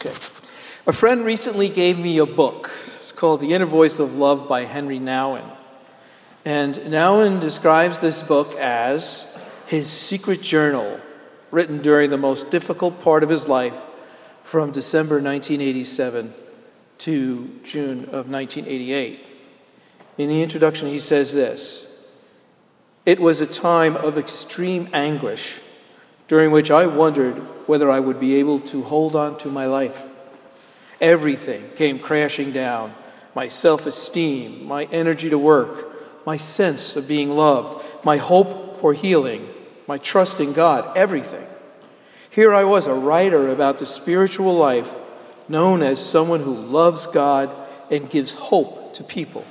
Okay. A friend recently gave me a book. It's called The Inner Voice of Love by Henry Nouwen. And Nouwen describes this book as his secret journal, written during the most difficult part of his life from December 1987 to June of 1988. In the introduction, he says this It was a time of extreme anguish during which I wondered whether I would be able to hold on to my life. Everything came crashing down my self esteem, my energy to work, my sense of being loved, my hope for healing, my trust in God, everything. Here I was, a writer about the spiritual life, known as someone who loves God and gives hope to people,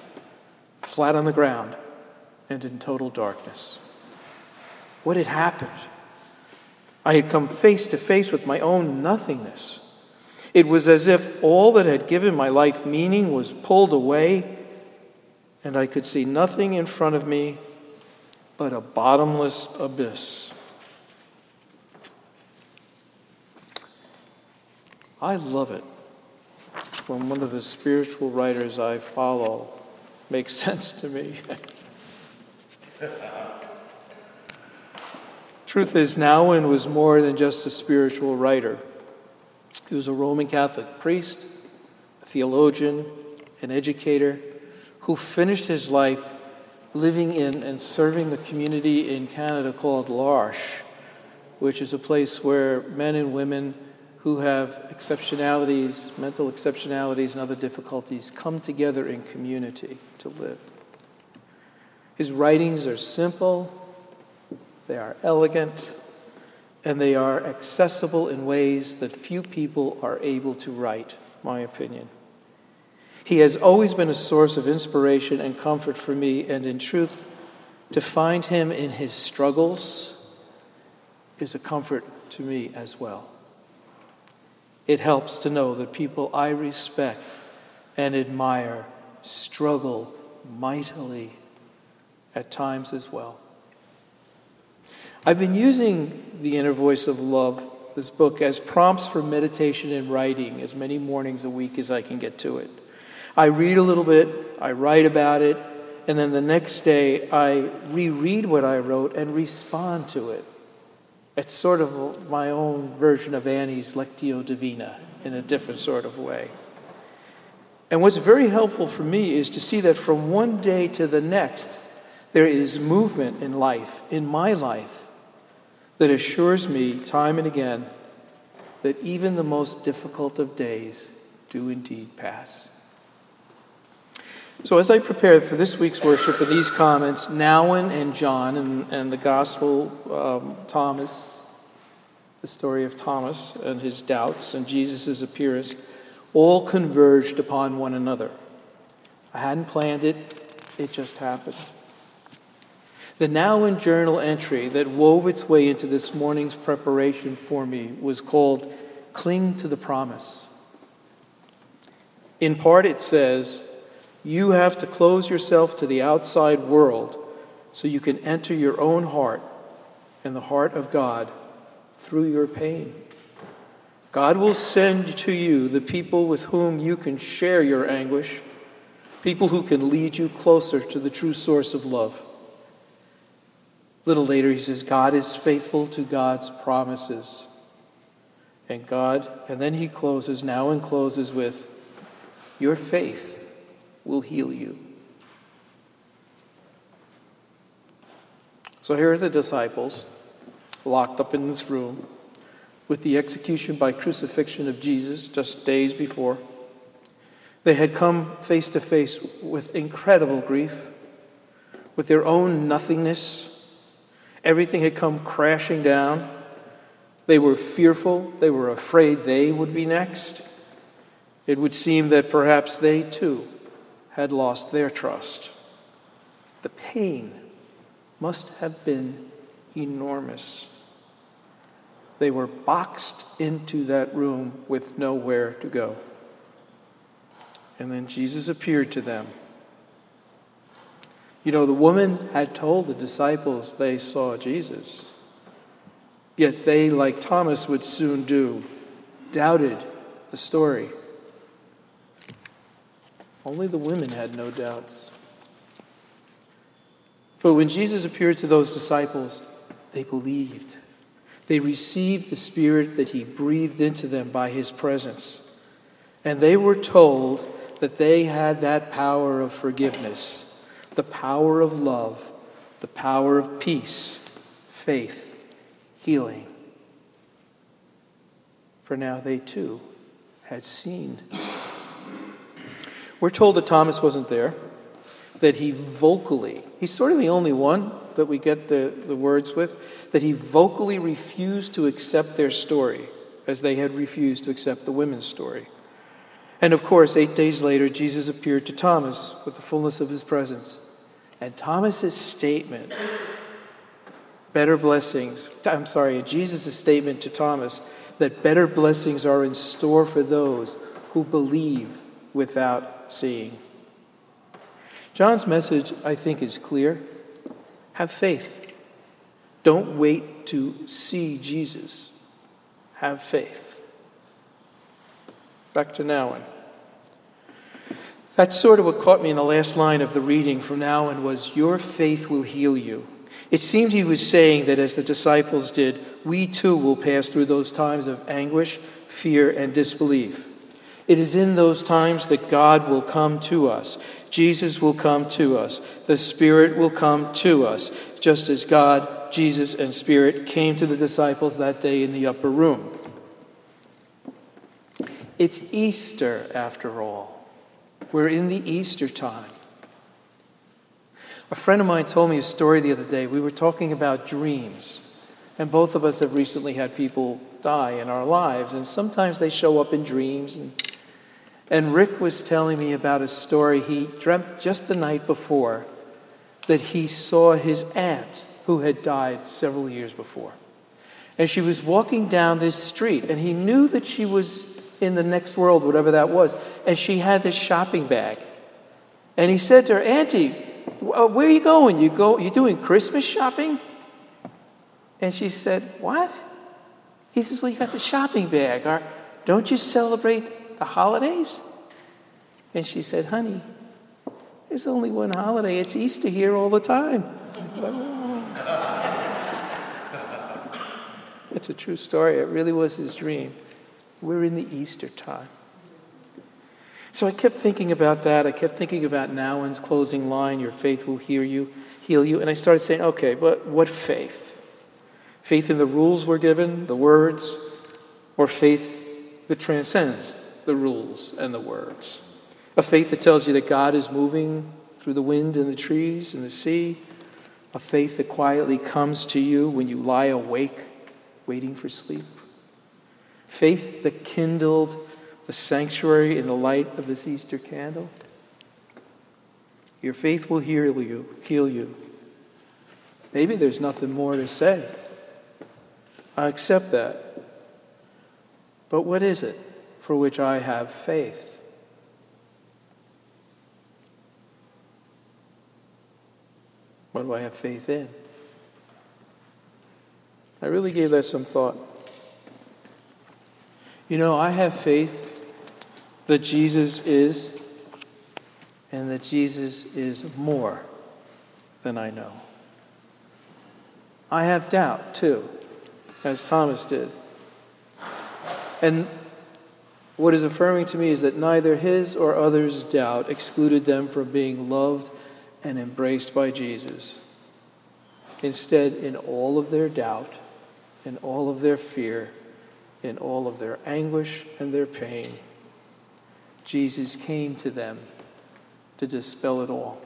flat on the ground and in total darkness. What had happened? I had come face to face with my own nothingness. It was as if all that had given my life meaning was pulled away, and I could see nothing in front of me but a bottomless abyss. I love it when one of the spiritual writers I follow makes sense to me. Truth is, Nouwen was more than just a spiritual writer. He was a Roman Catholic priest, a theologian, an educator who finished his life living in and serving the community in Canada called L'Arche, which is a place where men and women who have exceptionalities, mental exceptionalities, and other difficulties come together in community to live. His writings are simple, they are elegant, and they are accessible in ways that few people are able to write, my opinion. He has always been a source of inspiration and comfort for me, and in truth, to find him in his struggles is a comfort to me as well. It helps to know that people I respect and admire struggle mightily at times as well. I've been using The Inner Voice of Love, this book, as prompts for meditation and writing as many mornings a week as I can get to it. I read a little bit, I write about it, and then the next day I reread what I wrote and respond to it. It's sort of my own version of Annie's Lectio Divina in a different sort of way. And what's very helpful for me is to see that from one day to the next, there is movement in life, in my life, that assures me time and again that even the most difficult of days do indeed pass. So, as I prepared for this week's worship with these comments, Nouwen and John and, and the Gospel, um, Thomas, the story of Thomas and his doubts and Jesus' appearance, all converged upon one another. I hadn't planned it, it just happened. The Nouwen journal entry that wove its way into this morning's preparation for me was called Cling to the Promise. In part, it says, You have to close yourself to the outside world so you can enter your own heart and the heart of God through your pain. God will send to you the people with whom you can share your anguish, people who can lead you closer to the true source of love little later, he says, God is faithful to God's promises. And God, and then he closes, Nouwen closes with, Your faith will heal you. So here are the disciples locked up in this room with the execution by crucifixion of Jesus just days before. They had come face to face with incredible grief, with their own nothingness Everything had come crashing down. They were fearful. They were afraid they would be next. It would seem that perhaps they too had lost their trust. The pain must have been enormous. They were boxed into that room with nowhere to go. And then Jesus appeared to them you know, the woman had told the disciples they saw Jesus. Yet they, like Thomas would soon do, doubted the story. Only the women had no doubts. But when Jesus appeared to those disciples, they believed. They received the Spirit that He breathed into them by His presence. And they were told that they had that power of forgiveness, the power of love, the power of peace, faith, healing. For now they too had seen. We're told that Thomas wasn't there, that he vocally, he's sort of the only one that we get the, the words with, that he vocally refused to accept their story as they had refused to accept the women's story. And of course, eight days later, Jesus appeared to Thomas with the fullness of his presence. And Thomas's statement, better blessings, I'm sorry, Jesus' statement to Thomas that better blessings are in store for those who believe without seeing. John's message, I think, is clear. Have faith. Don't wait to see Jesus. Have faith. Back to Nouwen. That's sort of what caught me in the last line of the reading from Nouwen was, Your faith will heal you. It seemed he was saying that as the disciples did, we too will pass through those times of anguish, fear, and disbelief. It is in those times that God will come to us. Jesus will come to us. The Spirit will come to us, just as God, Jesus, and Spirit came to the disciples that day in the upper room. It's Easter, after all. We're in the Easter time. A friend of mine told me a story the other day. We were talking about dreams, and both of us have recently had people die in our lives, and sometimes they show up in dreams and and Rick was telling me about a story he dreamt just the night before that he saw his aunt who had died several years before. And she was walking down this street, and he knew that she was in the next world, whatever that was. And she had this shopping bag. And he said to her, Auntie, uh, where are you going? You go, you doing Christmas shopping? And she said, What? He says, Well, you got the shopping bag. Don't you celebrate the holidays? And she said, Honey, there's only one holiday. It's Easter here all the time. It's a true story. It really was his dream. We're in the Easter time. So I kept thinking about that. I kept thinking about Nouwen's closing line, your faith will heal you, heal you. And I started saying, okay, but what faith? Faith in the rules we're given, the words, or faith that transcends the rules and the words. A faith that tells you that God is moving through the wind and the trees and the sea. A faith that quietly comes to you when you lie awake waiting for sleep. Faith that kindled the sanctuary in the light of this Easter candle. Your faith will heal you, heal you. Maybe there's nothing more to say. I accept that. But what is it? for which I have faith. What do I have faith in? I really gave that some thought. You know, I have faith that Jesus is, and that Jesus is more than I know. I have doubt too, as Thomas did. And what is affirming to me is that neither his or others' doubt excluded them from being loved and embraced by Jesus. Instead, in all of their doubt, in all of their fear, in all of their anguish and their pain, Jesus came to them to dispel it all.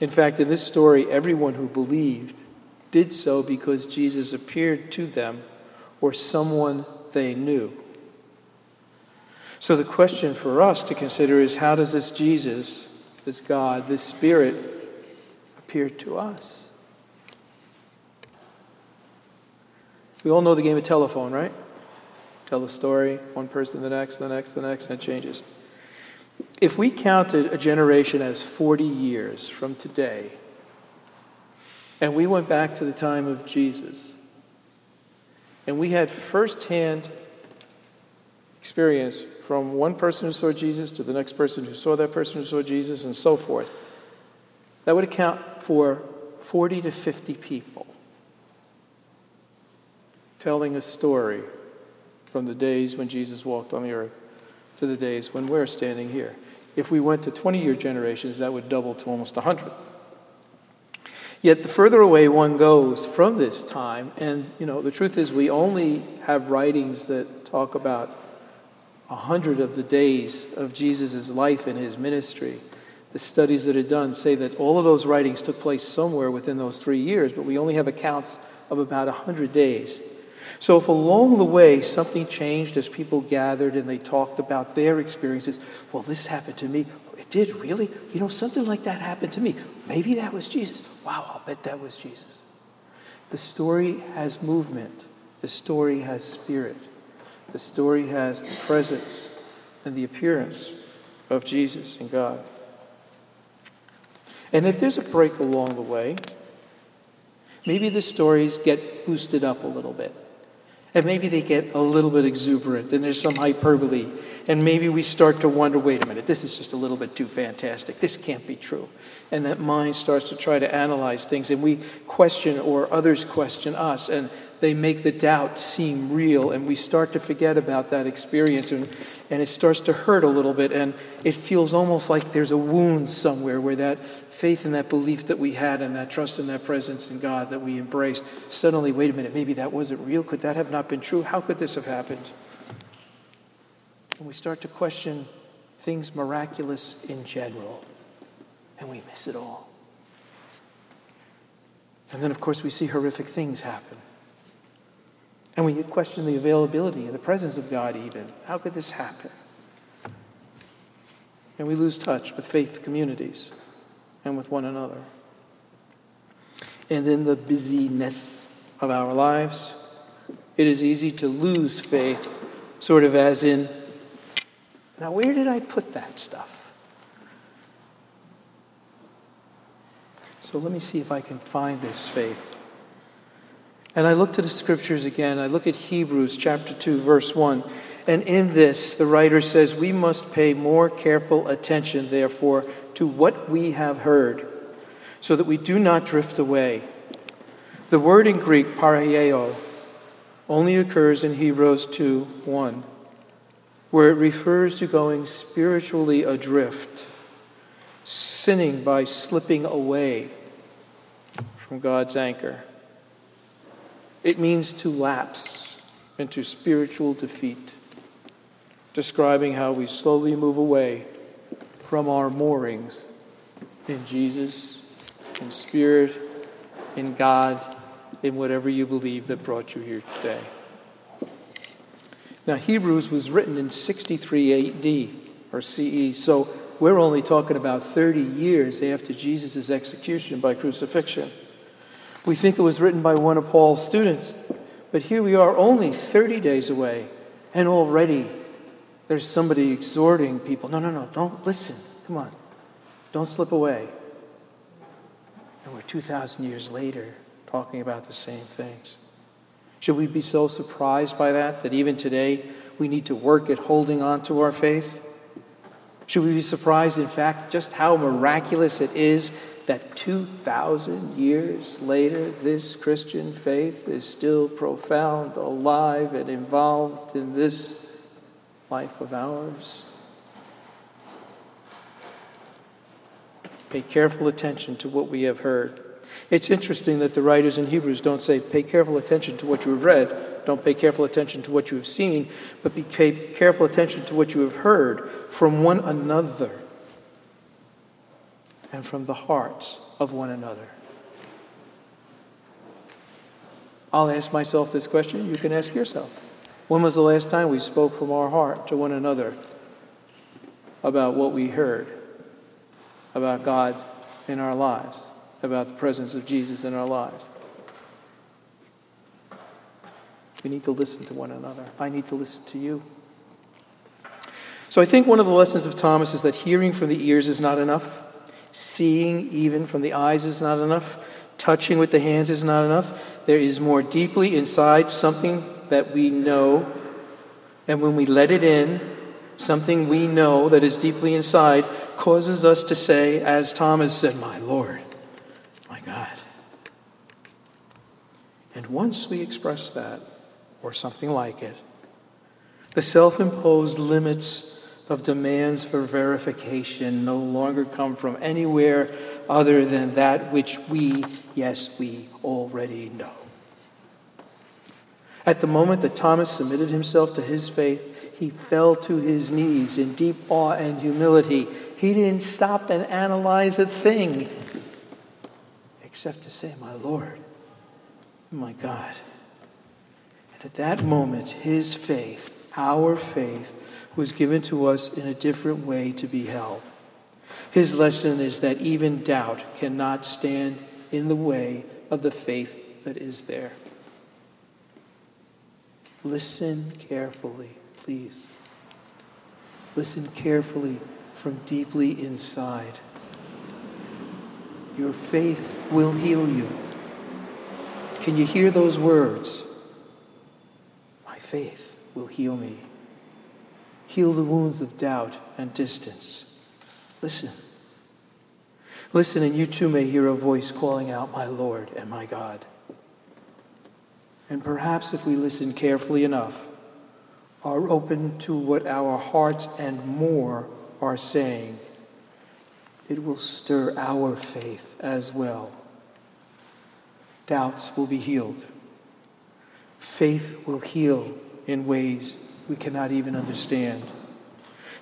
In fact, in this story, everyone who believed did so because Jesus appeared to them or someone they knew. So the question for us to consider is how does this Jesus, this God, this Spirit appear to us? We all know the game of telephone, right? Tell the story, one person, the next, the next, the next, and it changes. If we counted a generation as 40 years from today, and we went back to the time of Jesus, and we had firsthand experience from one person who saw Jesus to the next person who saw that person who saw Jesus and so forth. That would account for 40 to 50 people telling a story from the days when Jesus walked on the earth to the days when we're standing here. If we went to 20 year generations, that would double to almost 100. Yet the further away one goes from this time, and you know, the truth is, we only have writings that talk about a hundred of the days of Jesus' life and his ministry. The studies that are done say that all of those writings took place somewhere within those three years, but we only have accounts of about a hundred days. So, if along the way something changed as people gathered and they talked about their experiences, well, this happened to me. It did, really? You know, something like that happened to me. Maybe that was Jesus. Wow, I'll bet that was Jesus. The story has movement, the story has spirit, the story has the presence and the appearance of Jesus and God. And if there's a break along the way, maybe the stories get boosted up a little bit. And maybe they get a little bit exuberant and there's some hyperbole. And maybe we start to wonder wait a minute, this is just a little bit too fantastic. This can't be true. And that mind starts to try to analyze things and we question or others question us. And they make the doubt seem real, and we start to forget about that experience, and, and it starts to hurt a little bit, and it feels almost like there's a wound somewhere where that faith and that belief that we had, and that trust and that presence in God that we embraced, suddenly, wait a minute, maybe that wasn't real. Could that have not been true? How could this have happened? And we start to question things miraculous in general, and we miss it all. And then, of course, we see horrific things happen. And we question the availability and the presence of God, even. How could this happen? And we lose touch with faith communities and with one another. And in the busyness of our lives, it is easy to lose faith, sort of as in, now where did I put that stuff? So let me see if I can find this faith. And I look to the scriptures again. I look at Hebrews chapter 2, verse 1. And in this, the writer says, We must pay more careful attention, therefore, to what we have heard, so that we do not drift away. The word in Greek, pararreo, only occurs in Hebrews 2 1, where it refers to going spiritually adrift, sinning by slipping away from God's anchor. It means to lapse into spiritual defeat, describing how we slowly move away from our moorings in Jesus, in Spirit, in God, in whatever you believe that brought you here today. Now, Hebrews was written in 63 AD or CE, so we're only talking about 30 years after Jesus' execution by crucifixion. We think it was written by one of Paul's students, but here we are only 30 days away, and already there's somebody exhorting people no, no, no, don't listen. Come on. Don't slip away. And we're 2,000 years later talking about the same things. Should we be so surprised by that, that even today we need to work at holding on to our faith? Should we be surprised, in fact, just how miraculous it is that 2,000 years later, this Christian faith is still profound, alive, and involved in this life of ours? Pay careful attention to what we have heard. It's interesting that the writers in Hebrews don't say, pay careful attention to what you have read, don't pay careful attention to what you have seen, but pay careful attention to what you have heard from one another and from the hearts of one another. I'll ask myself this question. You can ask yourself. When was the last time we spoke from our heart to one another about what we heard about God in our lives, about the presence of Jesus in our lives? We need to listen to one another. I need to listen to you. So I think one of the lessons of Thomas is that hearing from the ears is not enough. Seeing even from the eyes is not enough. Touching with the hands is not enough. There is more deeply inside something that we know And when we let it in, something we know that is deeply inside causes us to say, as Thomas said, My Lord, my God. And once we express that, or something like it, the self imposed limits of demands for verification no longer come from anywhere other than that which we, yes, we already know. At the moment that Thomas submitted himself to his faith, he fell to his knees in deep awe and humility. He didn't stop and analyze a thing except to say, My Lord, my God. And at that moment, his faith, our faith, was given to us in a different way to be held. His lesson is that even doubt cannot stand in the way of the faith that is there. Listen carefully, please. Listen carefully from deeply inside. Your faith will heal you. Can you hear those words? Faith will heal me. Heal the wounds of doubt and distance. Listen. Listen, and you too may hear a voice calling out, My Lord and my God. And perhaps if we listen carefully enough, are open to what our hearts and more are saying, it will stir our faith as well. Doubts will be healed. Faith will heal in ways we cannot even understand.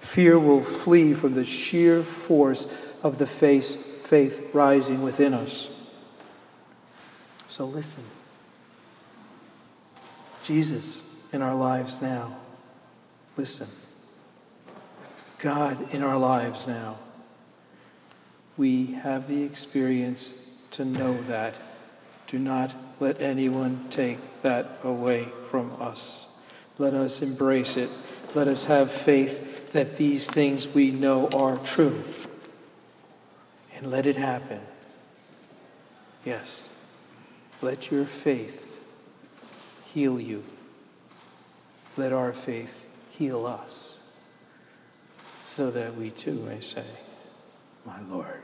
Fear will flee from the sheer force of the faith rising within us. So listen. Jesus in our lives now. Listen. God in our lives now. We have the experience to know that. Do not let anyone take that away from us. Let us embrace it. Let us have faith that these things we know are true. And let it happen. Yes. Let your faith heal you. Let our faith heal us so that we too may say, My Lord.